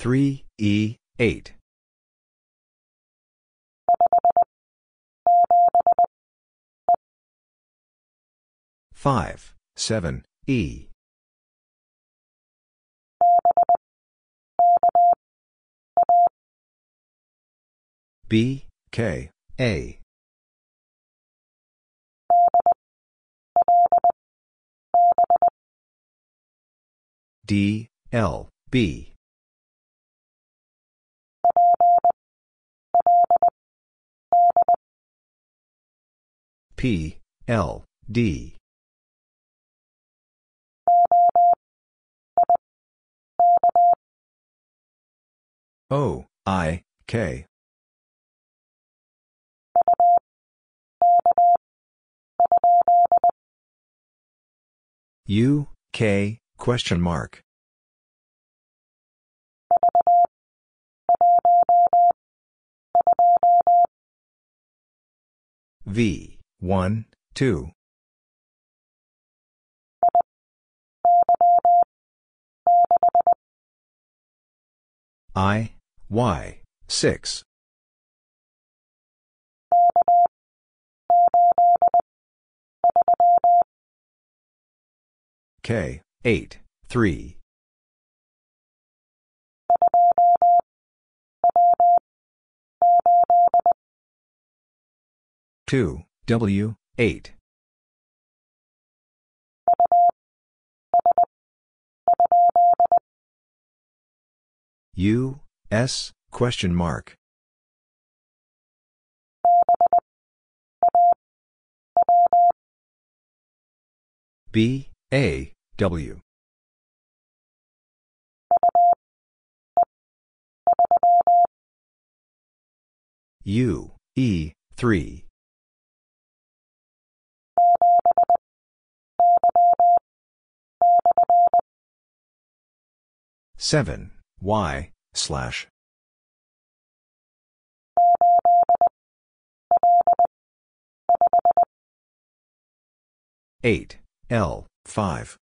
3, E, 8. Five, seven, E. B, K, A. D, L, B. P, L, D. O, I, K. U, K, question mark. V, 1, 2. I, Y, 6. K, 8, 3. Two W eight. U S question mark. B A W. U E 3 7, Y, slash. Eight L five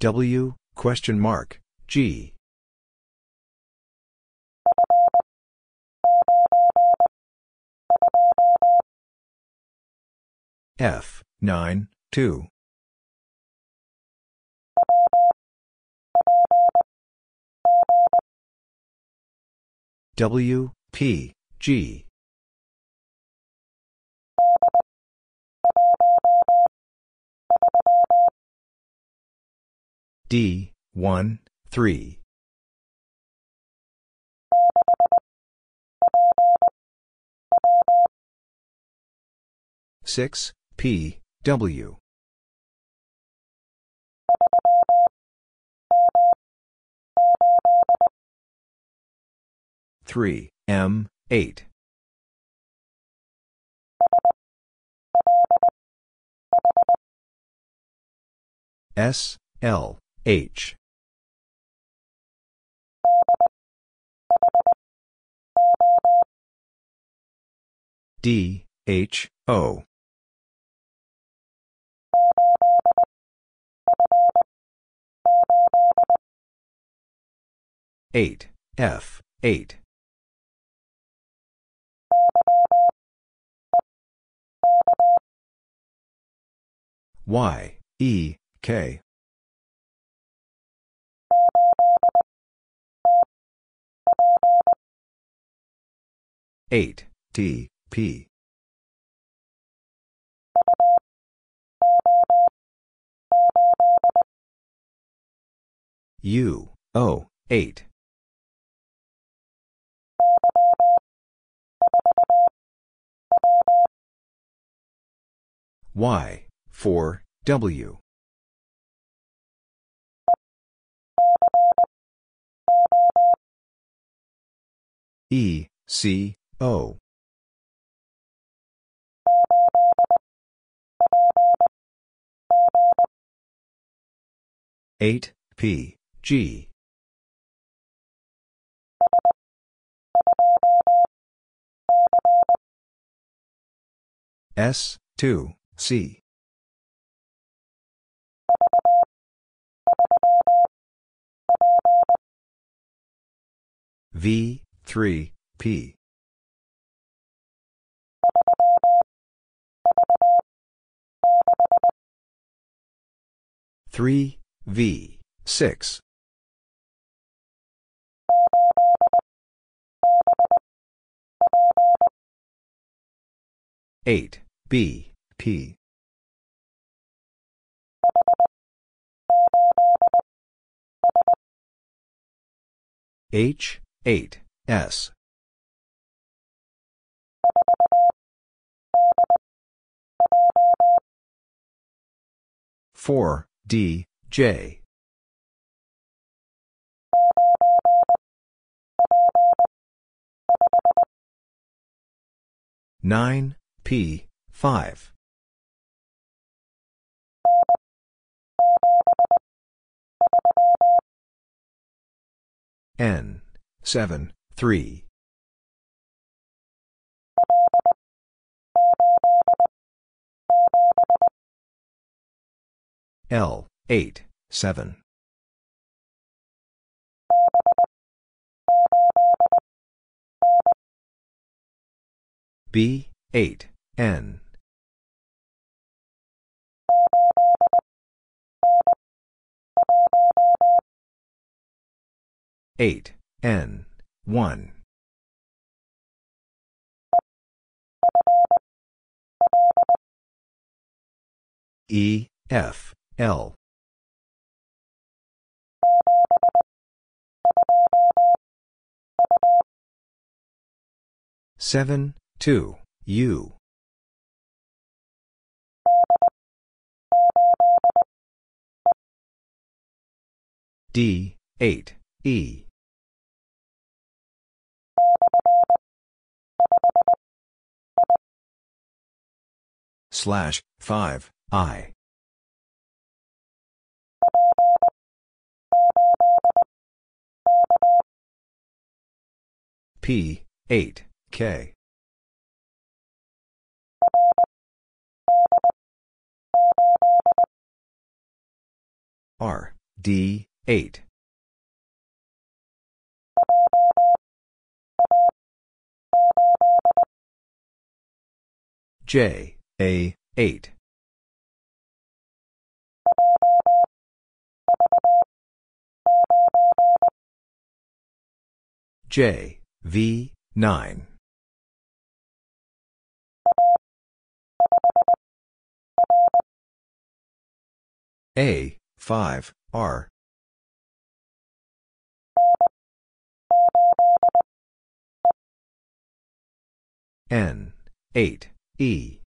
W question mark G F, 9, 2. W, P, G. D, 1, 3. Six P W. Three M eight. S L H. D H O Eight. F. Eight. Y. E. K. Eight. T. P U O 8. Y 4 W. E C O. Eight P G. S, 2, C. V, 3, P. Three V six eight B P. H eight S. Four D J. Nine P five. N seven three. L, 8, 7. B, 8, N. Eight. N. One. E. F. L. Seven. Two. U D eight E slash five I P, 8, K. R, D, 8. J, A, 8. J, V, 9. A, 5, R. N, 8, E.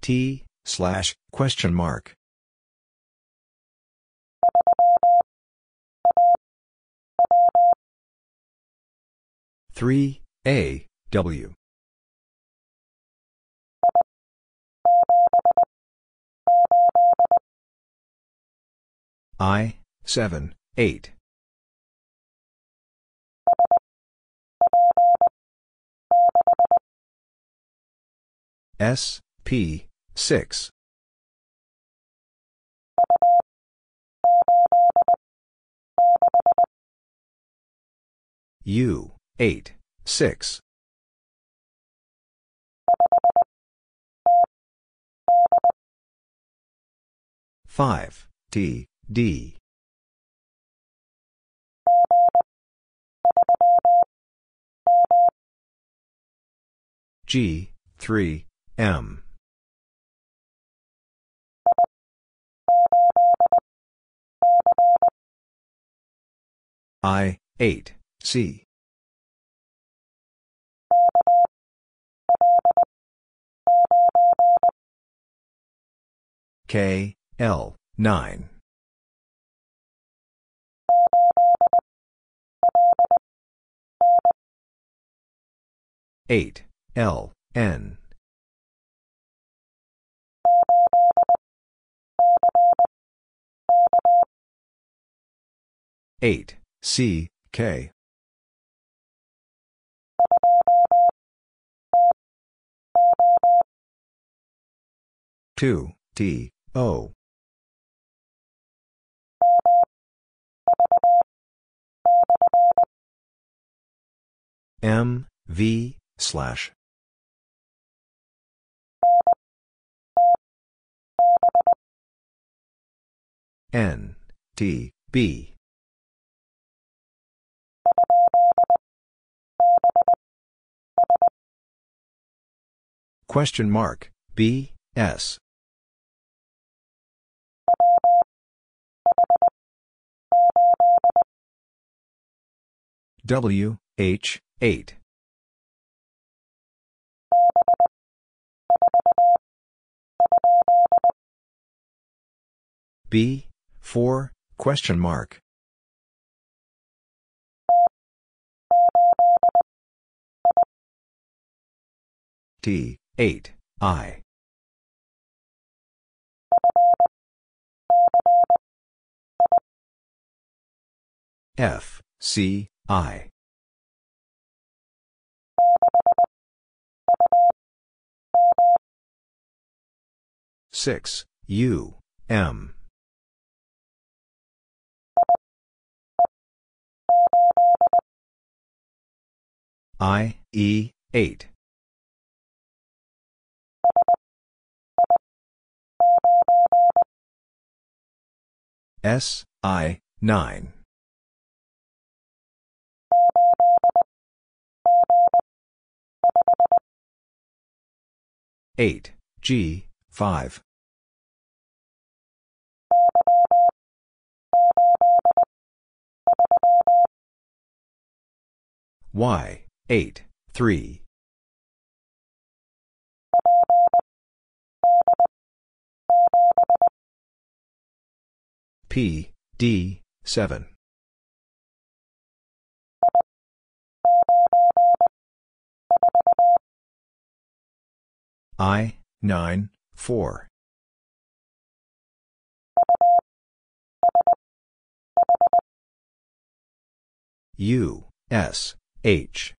T, slash, question mark. Three A W I seven eight S P 6. U, 8, 6. Five T D G three M I, 8, C. K, L, 9. Eight L N eight C K two T O. M, V, slash. N, T, B. Question mark, B, S. W, H, 8. B, 4, question mark. T, 8, I. F, C, I. Six U M I E eight. S I nine. Eight G five Y, 8, 3. P, D, 7. I, 9, 4. U, S, H.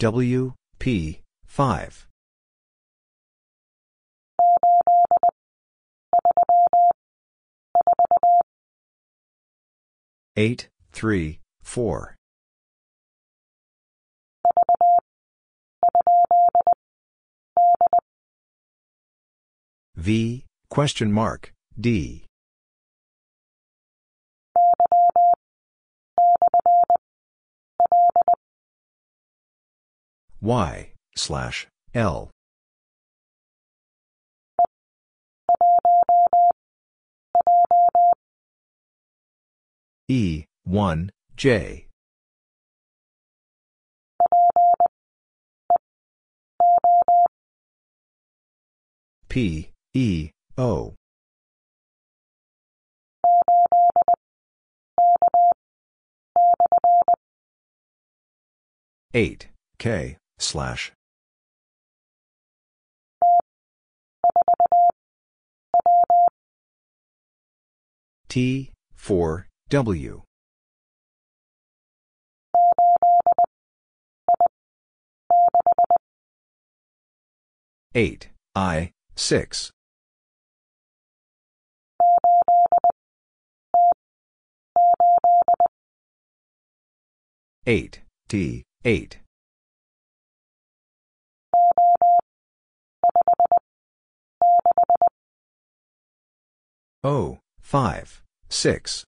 W, P, 5. Eight, three, four. V, question mark, D. Y, slash, L. E, 1, J. P, E, O. Eight K slash. T four W. eight I six. eight T eight O, 5, 6.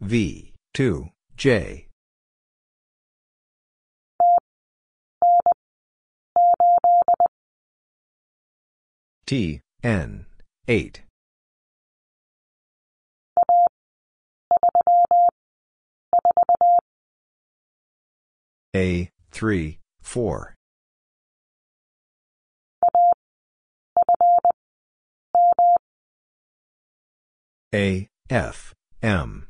V, 2, J. T, N, 8. A, 3, 4. A, F, M.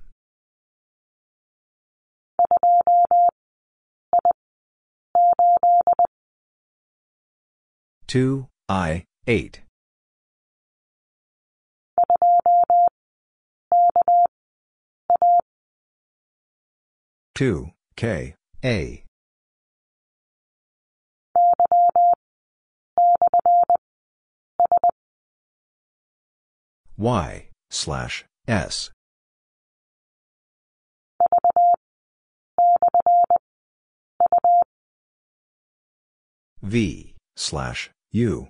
Two I eight 2, K, A. Y, slash, S. V, slash, U.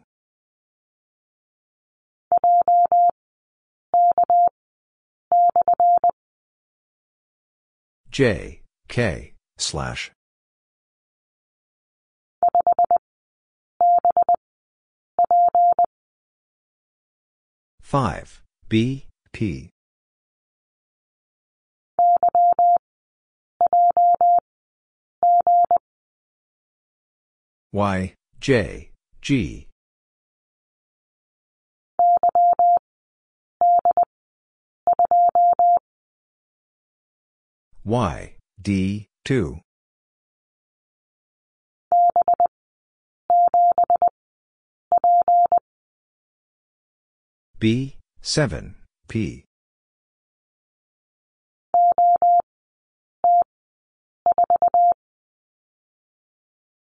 J, K, slash. Five, B, P. Y, J, G. Y, D, 2. B, 7, P.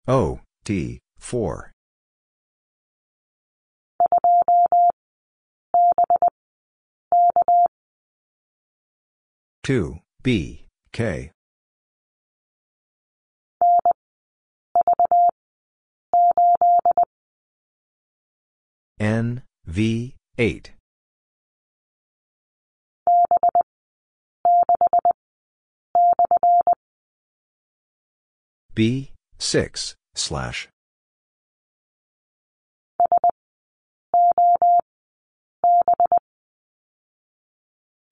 O, T, 4. Two B K N V eight. B six slash.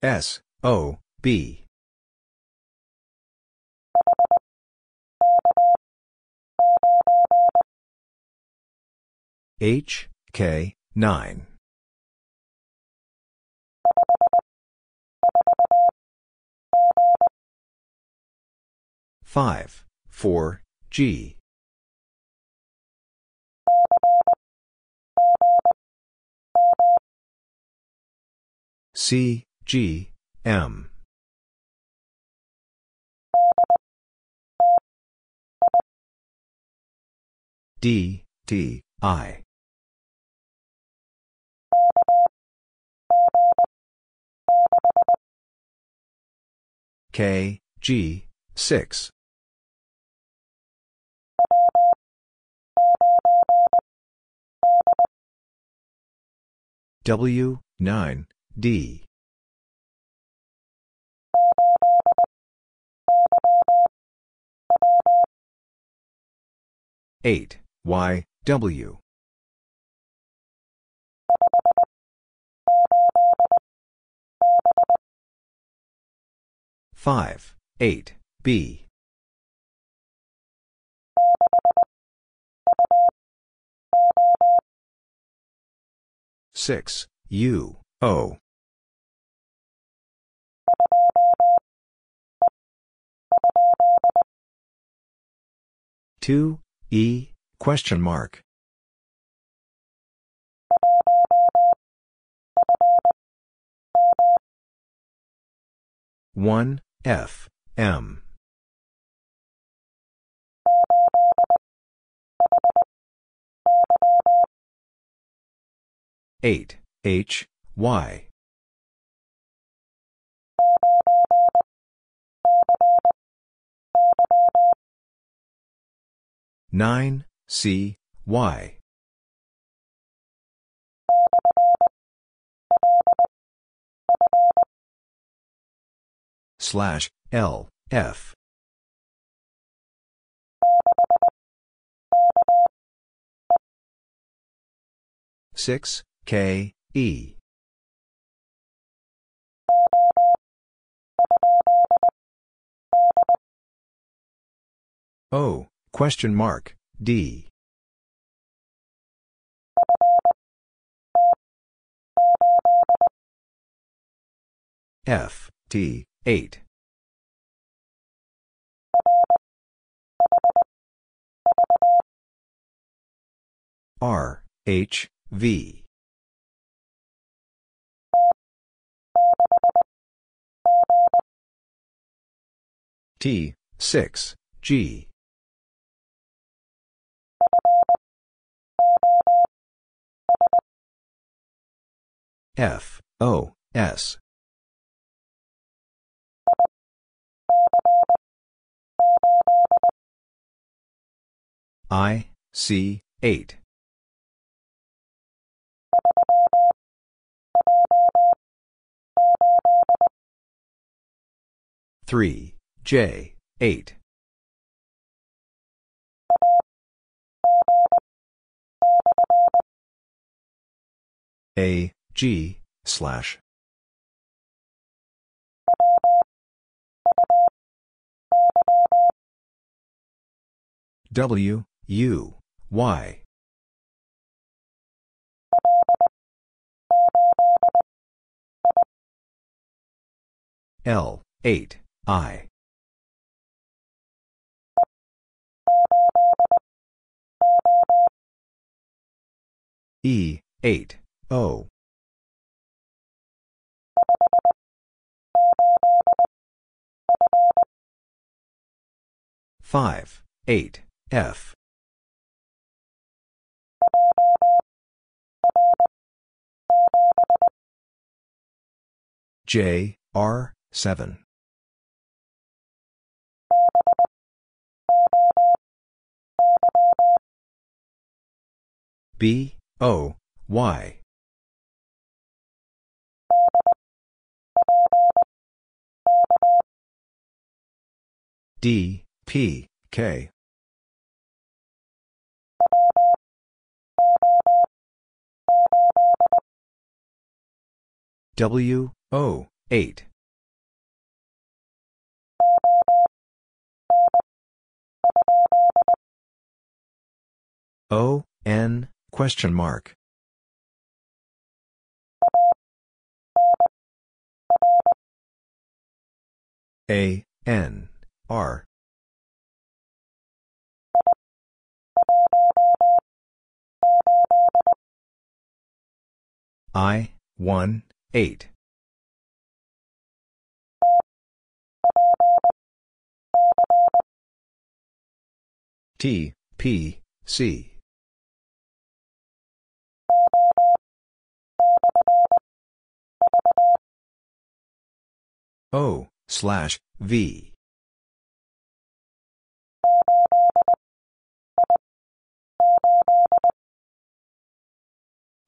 S O B. H, K, 9. Five, four, G. C, G, M. D, T, I. K, G, 6. W, 9, D. Eight Y W five eight B. Six U O. Two E question mark. One F M. Eight H Y. Nine C Y slash L F. six K E. O question mark D. F T 8 R, H, V. T, 6, G. F, O, S. I, C, 8. Three J eight A G slash W U Y L 8 I E, 8, O. Five, eight, F. J, R, 7. B, O, Y. D, P, K. W, O, 8. O, N, question mark. A, N, R. I, 1, 8. T, P, C. O, slash, V.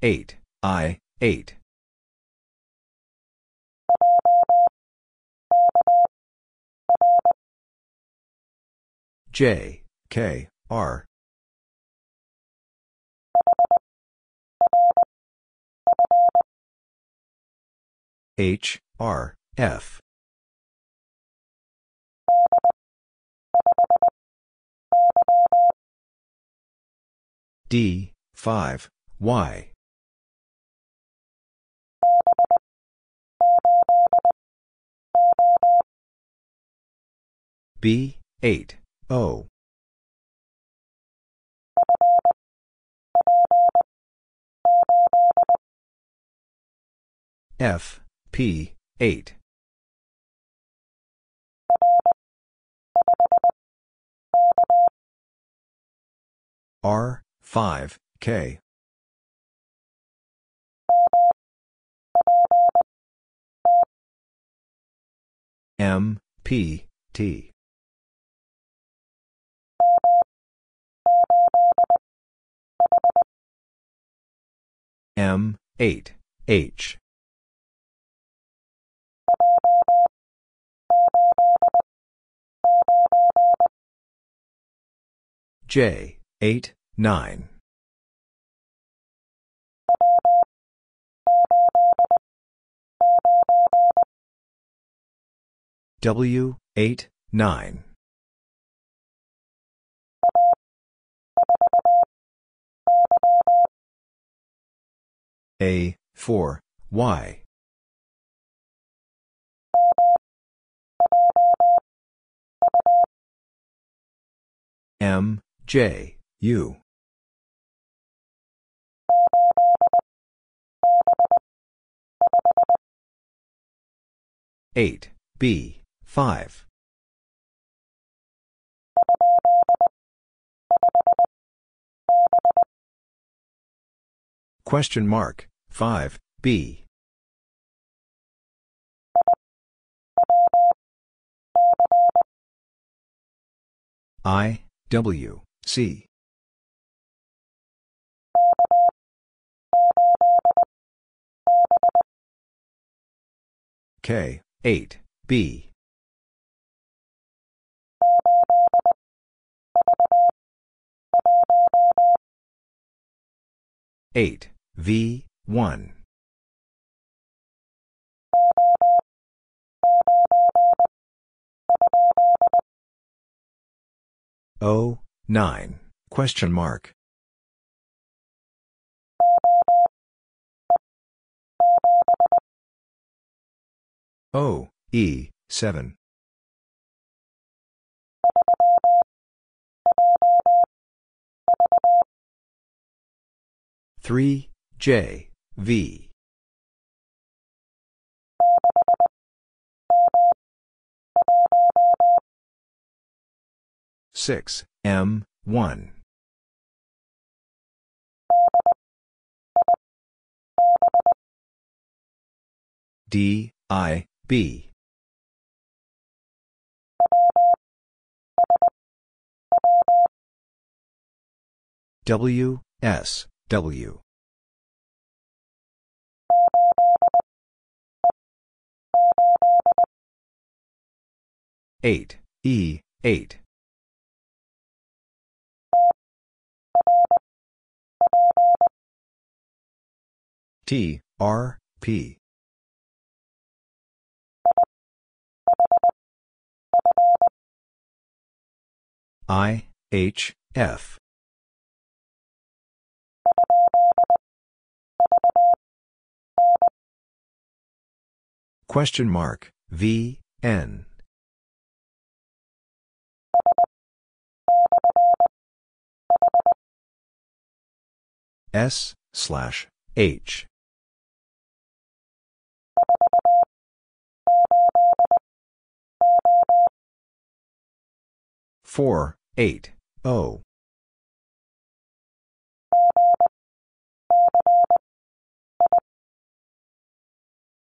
Eight, I, eight. J, K, R. H, R, F. D, 5, Y. B, 8, O. F, P, 8. R, 5, K. M, P, T. M, 8, H. J, 8, 9. W, 8, 9. A, 4, Y. M, J, U. Eight B five Question mark 5, B. I, W, C. K, 8, B. Eight V one. O nine. Question mark. O E seven. Three J V. Six M one. D I B. W S W eight E eight. T R P. I H F. Question mark V N S slash H. Four eight O.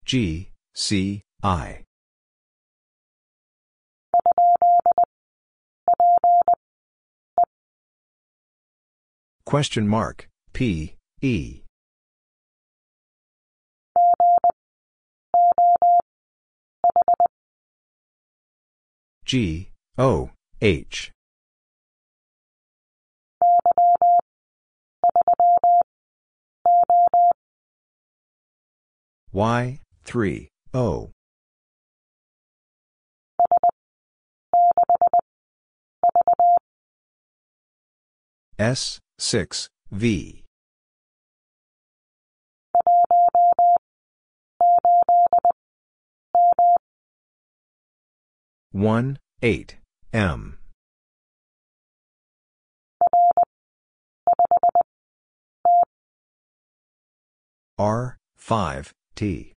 G C I Question mark P E. G O H. Y 3 O. S 6 V. One eight M. R five T.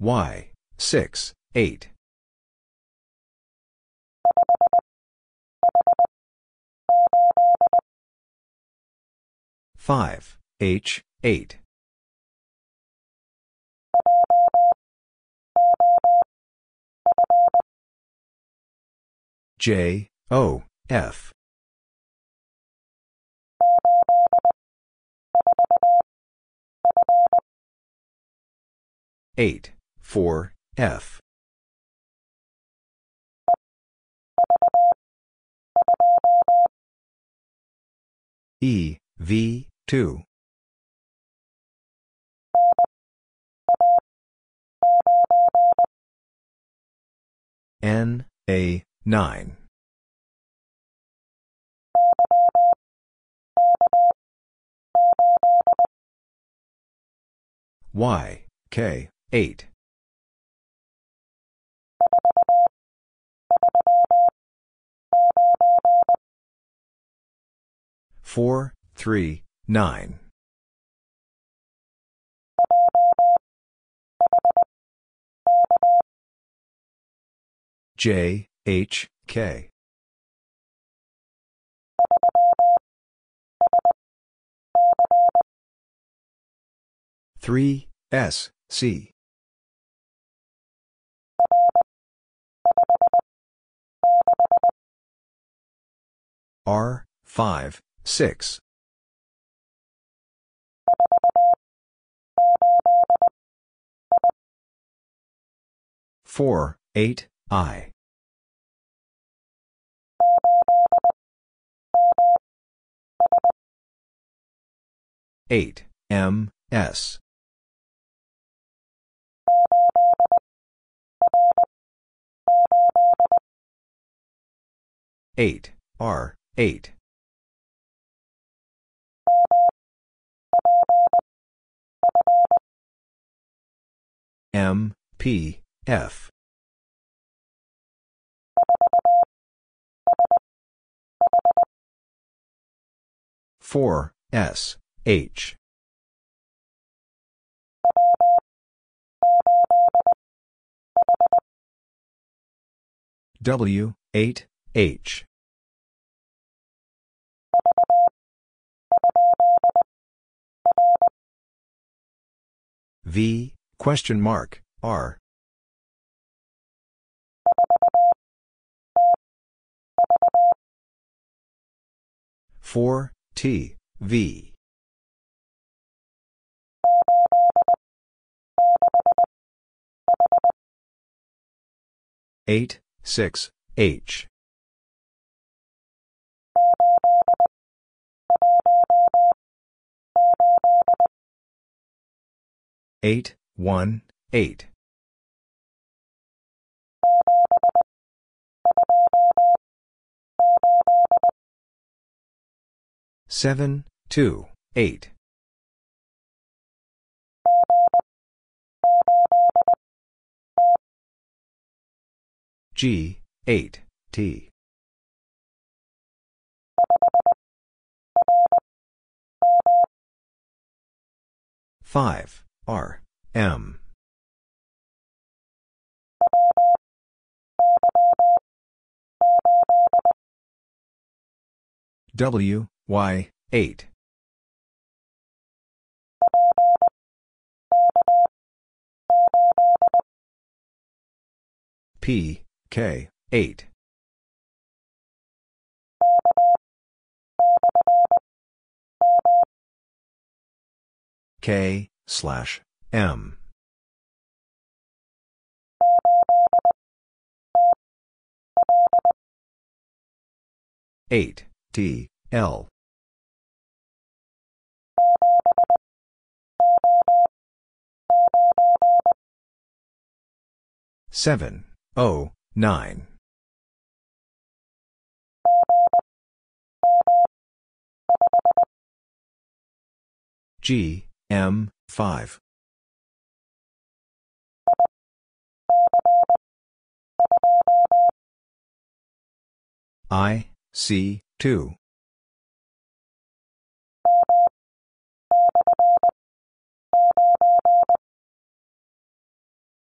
Y six eight. Five H eight. J O F. Eight four F. E V two. N A nine. Y K 8 4 3 9 J H, K. Three S C R five six. Four eight I. Eight M S. Eight R eight. M P F. four S H. W eight H V question mark R 4, T, V. Eight, six, H. Eight, one, eight. Seven, two, eight. G, eight, T. Five, R, M. W, Y, 8. P, K, 8. K, slash, M. Eight T L seven O nine G M five I, C, 2.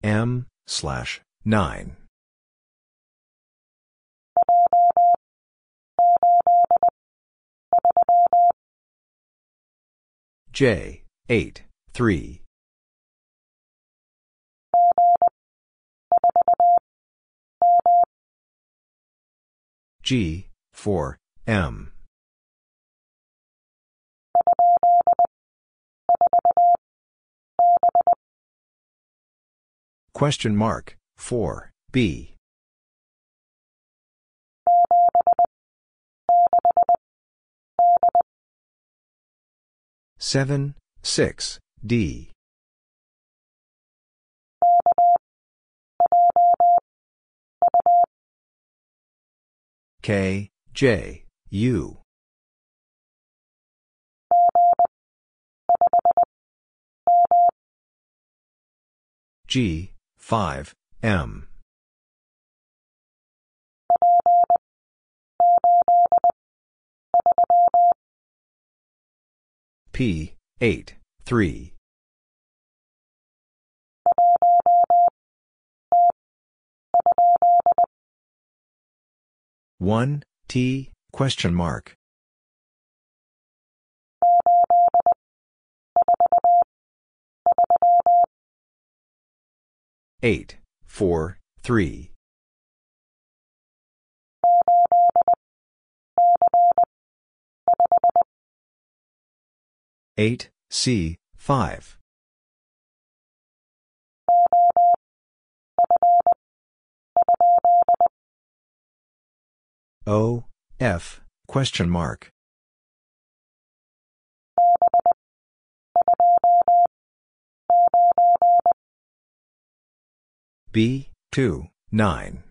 M, slash, 9. J, 8, 3. G, 4, M. Question mark, 4, B. Seven, six, D. K, J, U. G, 5, M. P, 8, 3. 1, T, question mark. Eight, four, three. Eight, C, five. O, F, question mark. B, 2, 9.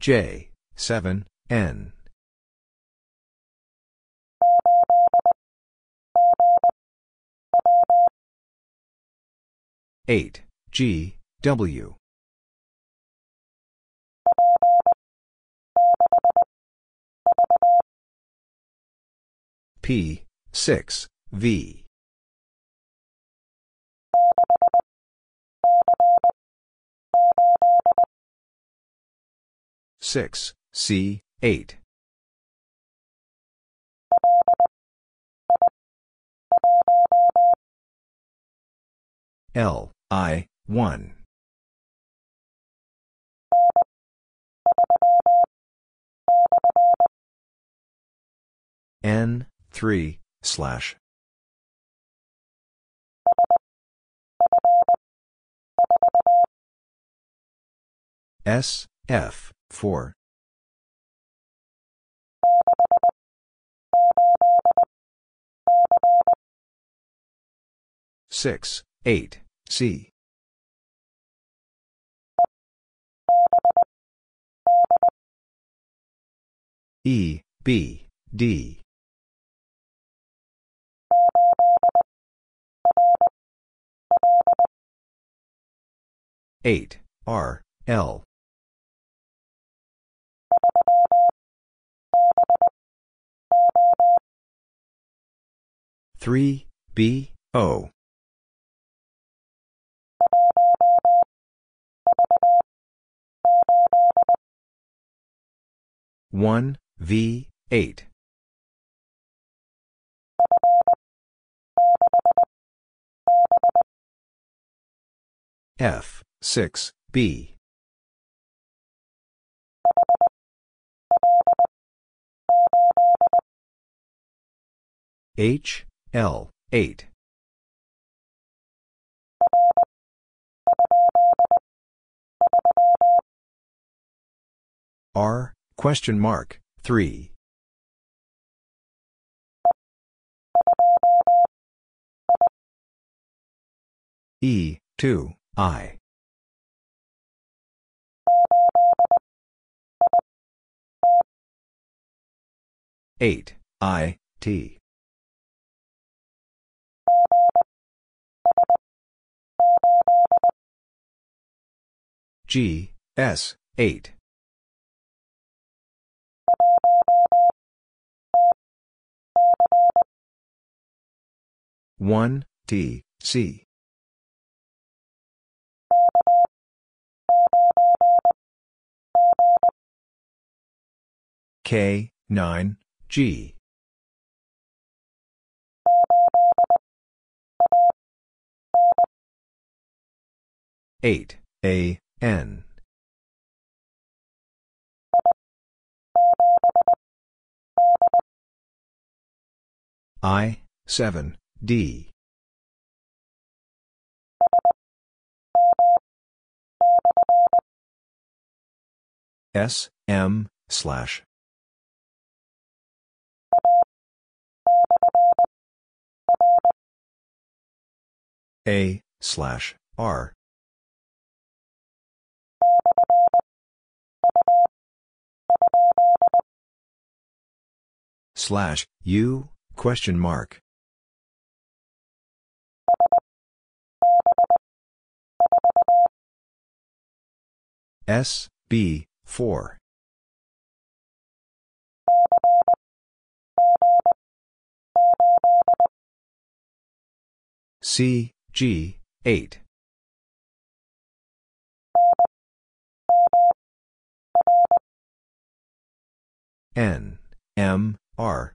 J, 7, N. Eight G W P six V six C eight L, I, 1. N, 3, slash. S, F, 4. Six, eight, C. E, B, D. Eight, R, L. Three, B, O. One V eight F six B H L eight R, question mark, 3. E, 2, I. Eight I T G S eight. One T C. K nine G. Eight A N I, 7, D. S, M, slash. A, slash, R. Slash, U, question mark. S, B, 4. C, G, 8. N, M, R.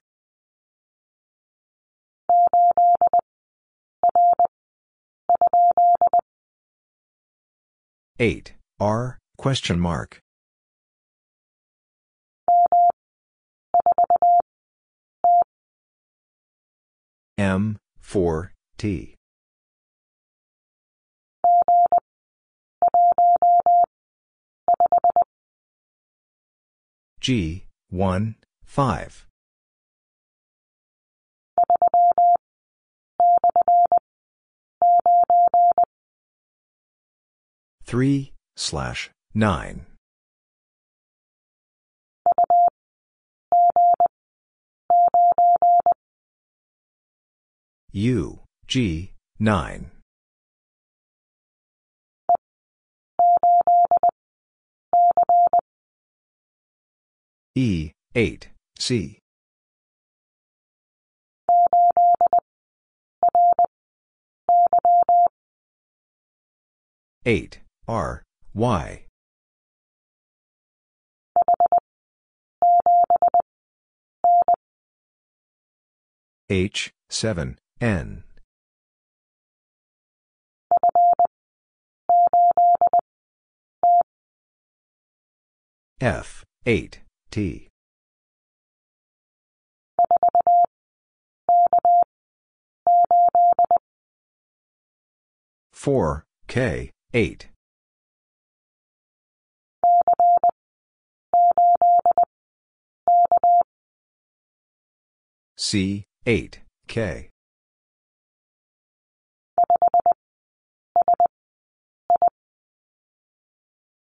Eight R question mark M four T G one five Three slash nine. U G nine. E eight C. Eight R Y. H seven N. F eight T. Four K eight. C, 8, K.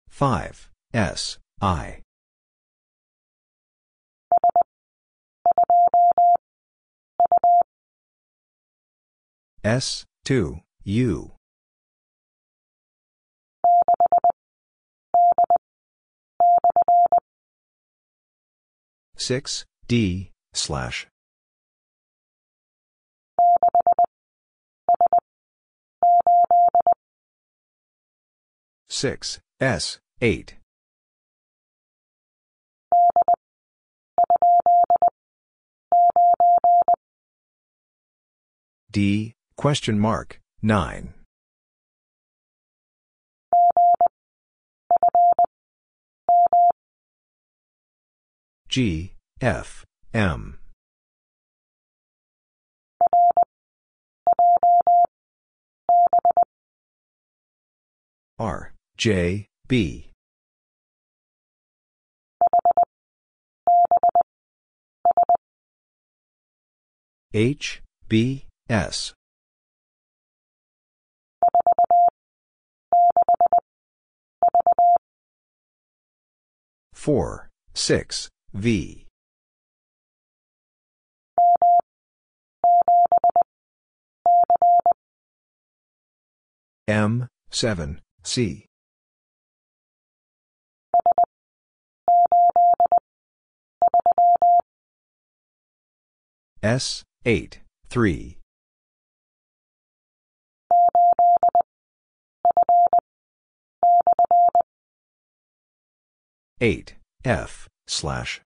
Five S I S two U. Six D slash. Six S eight D question mark 9 G F M. R J B. H B S. Four six V. M seven C. S eight three eight F slash.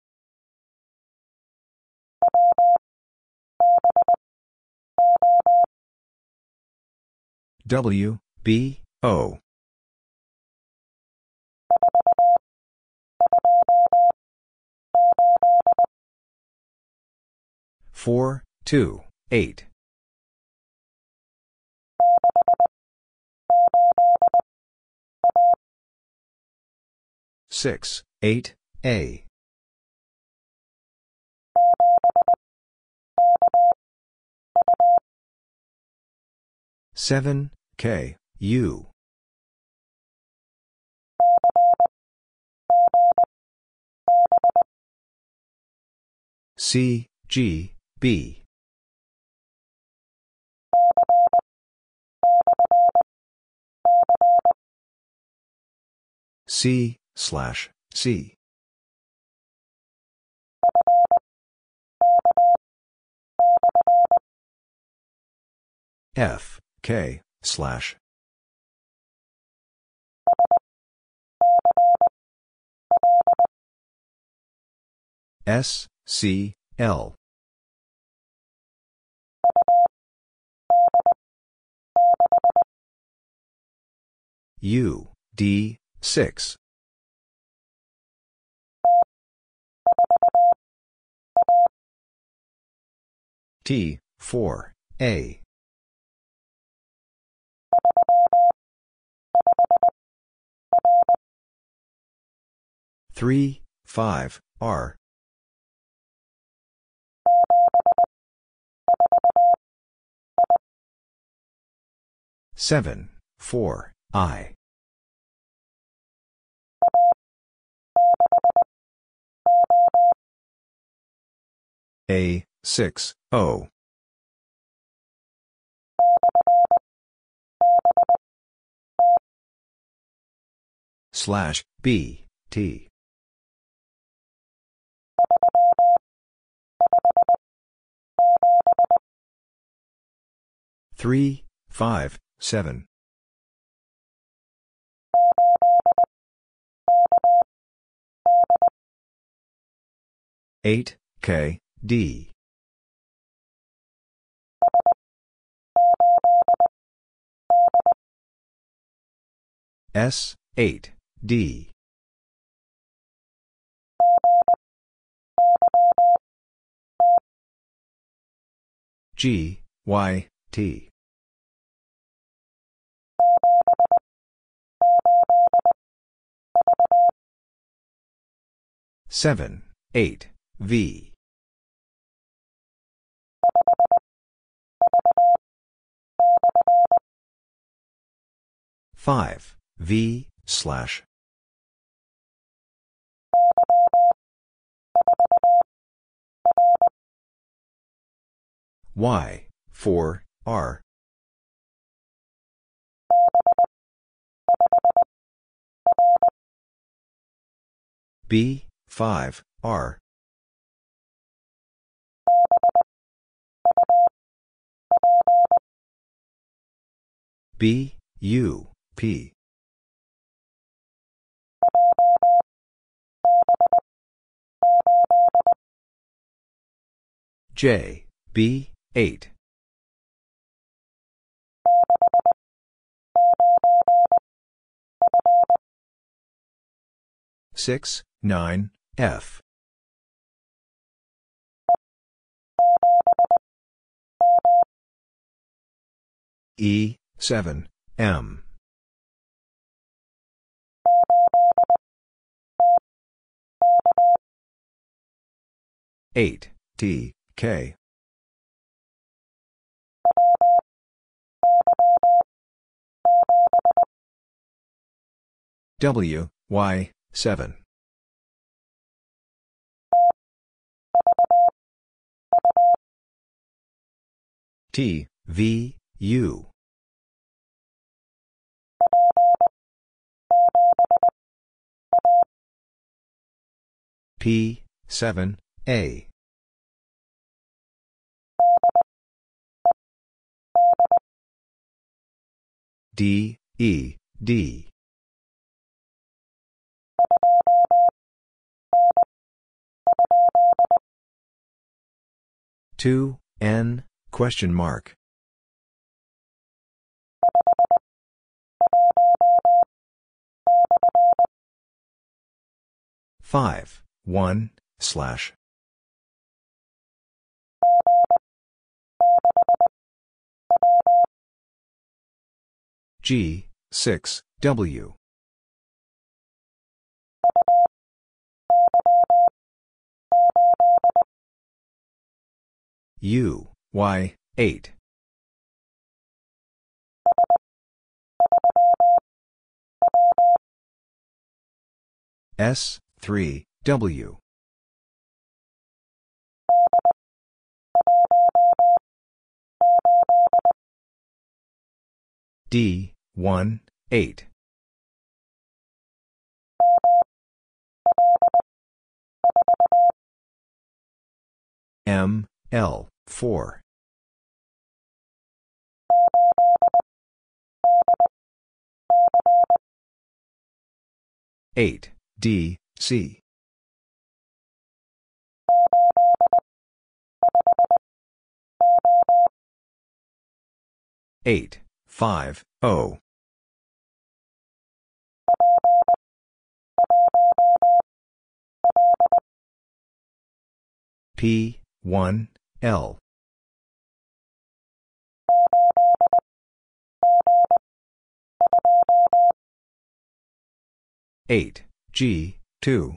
W B O. Four two eight six eight A. seven K U. C G B. C slash C F K slash. S, C, L. U, D, 6. T, 4, A. Three, five, R. Seven, four, I. A, 6, O. Slash, B, T. Three, five, seven. Eight, K, D. S, 8, D. G, Y, T. Seven, eight, V. Five, V, slash. Y, 4, R. B, 5, R. B, U, P. J, B, 8. Six, nine, F. E, seven, M. Eight, T, K. W, Y, 7. T, V, U. P, 7, A. D, E, D. Two, N, question mark. Five, one, slash. G, 6, W. U, Y, 8. S, 3, W. D, 1, 8. M, L, 4. Eight D C eight five O. P, one, L. Eight, G, two.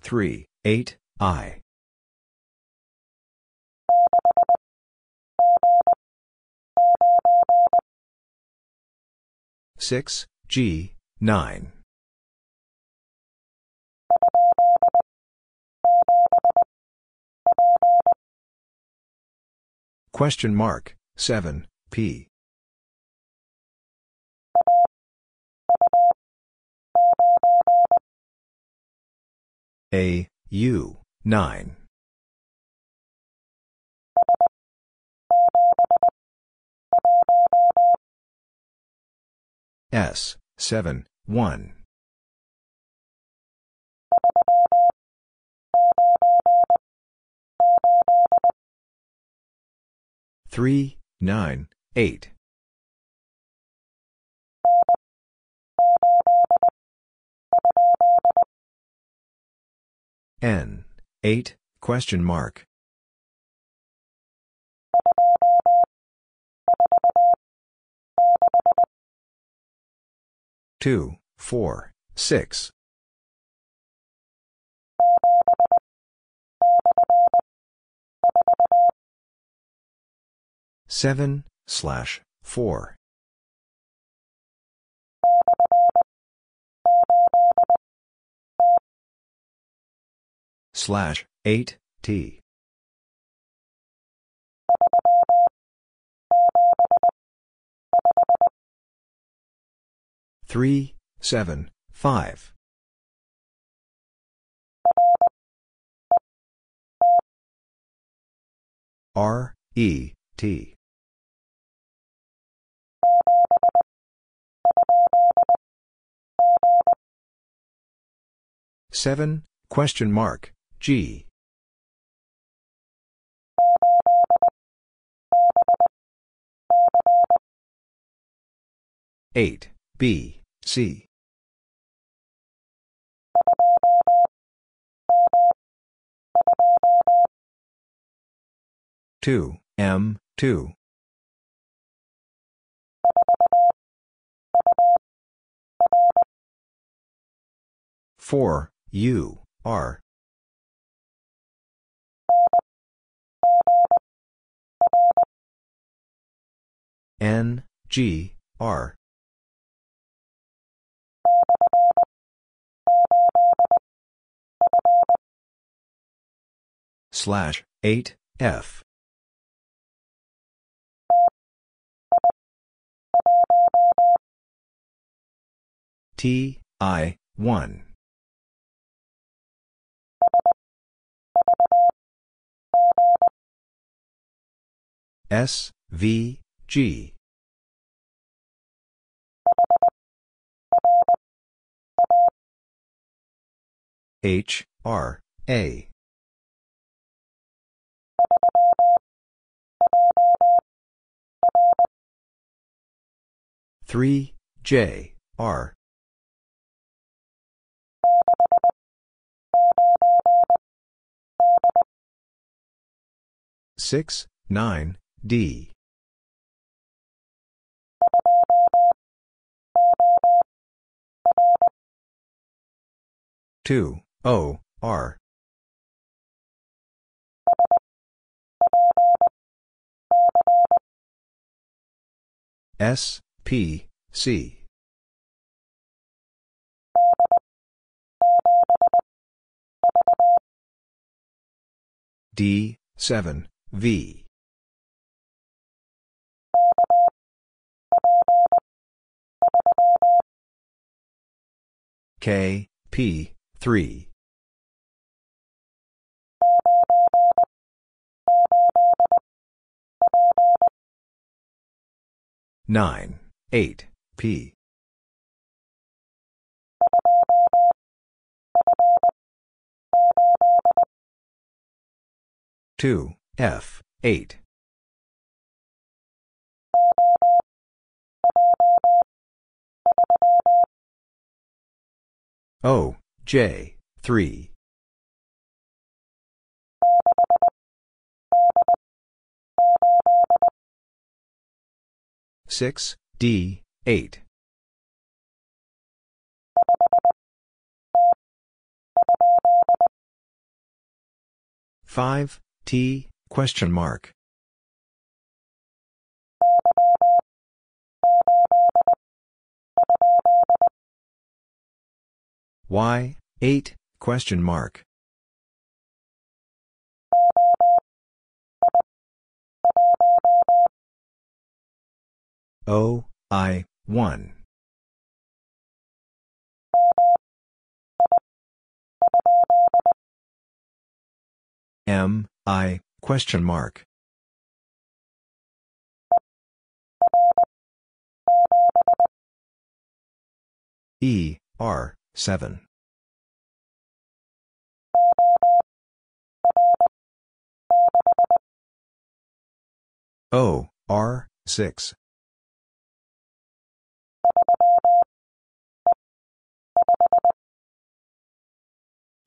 Three, eight, I. Six, G, nine. Question mark, seven, P. A, U, 9. S, 7, 1. Three, nine, eight. N, eight, question mark. Two, four, six. Seven, slash, four. Slash, eight, T. Three, seven, five. R, E, T. Seven, question mark, G. Eight, B, C. Two, M, two. Four, U, R. N, G, R. Slash, 8, F. T, I, 1. S, V, G. H, R, A. Three, J, R. Six, nine, D. Two, O, R. S, P, C. D, 7, V. K, P, 3. 9, 8, P. Two F eight O J three six D eight five T question mark Y, 8, question mark. O, I, 1. M, I, question mark. E, R, 7. O, R, 6.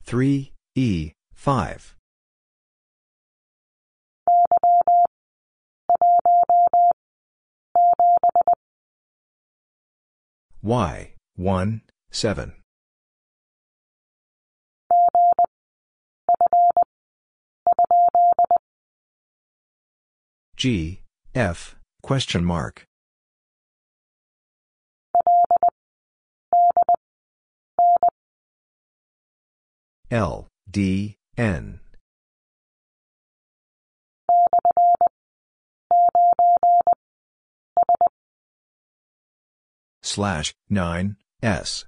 Three E five Y one seven G, F, question mark. L, D, N. Slash, 9, S.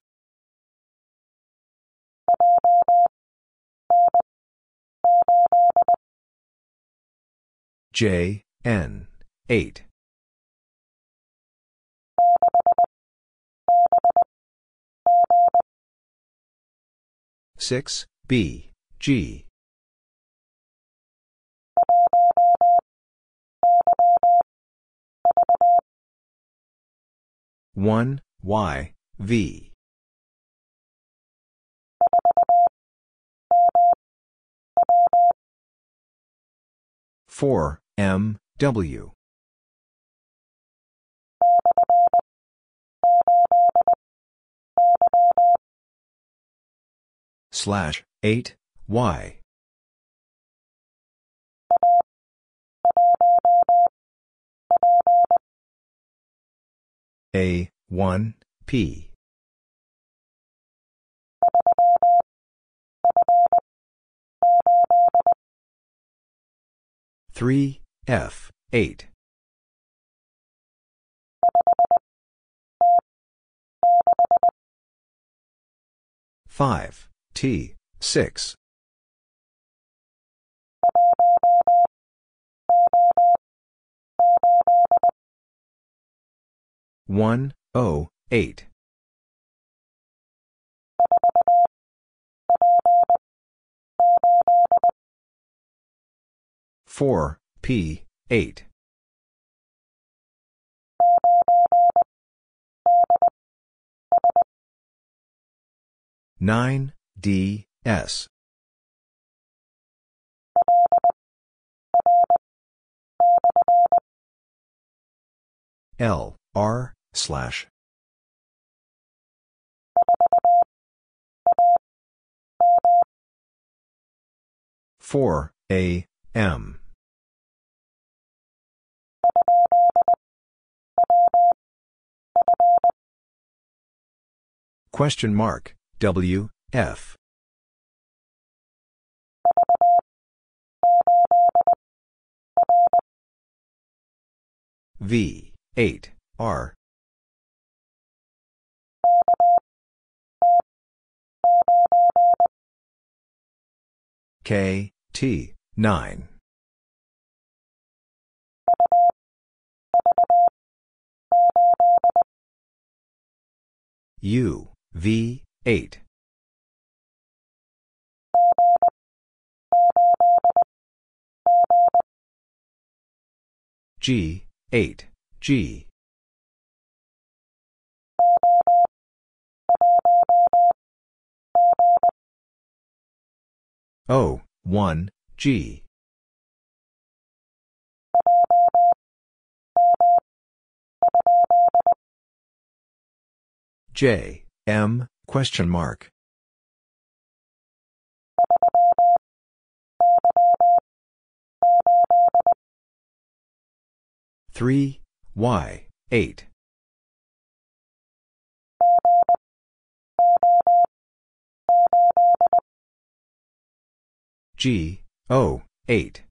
J, N, 8. Six B G. One Y V. Four M W. Slash 8 Y. A 1 P. Three F eight. Five T six. One O eight. Four P eight. 9, D, S. L, R, slash. Four A M Question mark W F V 8 R K, T, 9. U, V, 8. G, 8, G. O, 1, G. J, M, question mark. Three, Y, eight. G, O, eight.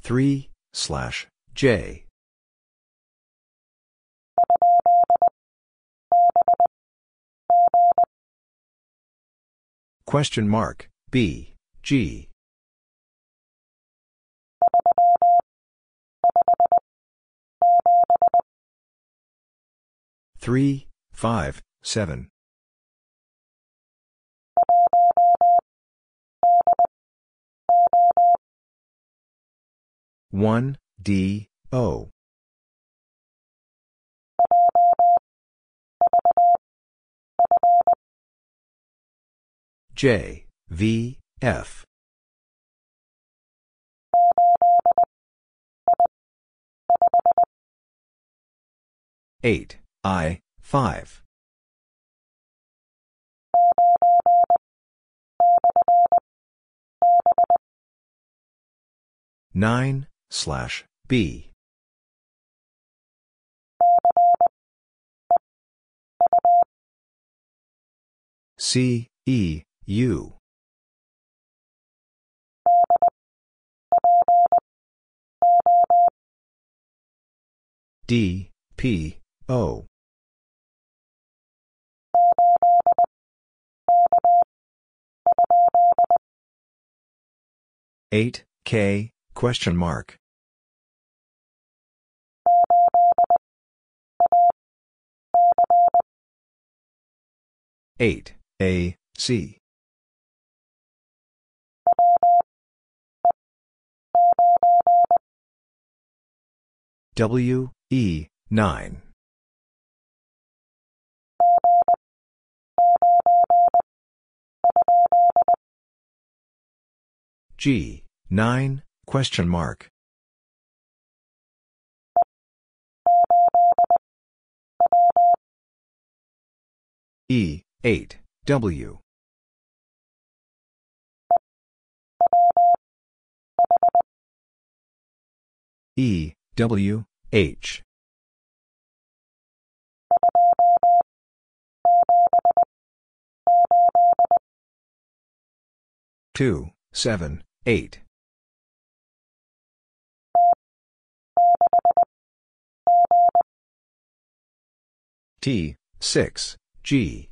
Three, slash, J. Question mark, B, G. Three, five, seven. One, D, O. J, V, F. Eight, I, five. Nine, slash, B. C, E, U. D, P, O. Eight, K, question mark. Eight, A, C. W, E, 9. G, 9, question mark. E, 8, W. E, W, H. Two, seven, eight. T, six, G.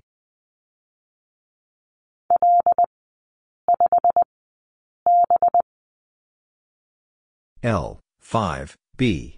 L, 5, B.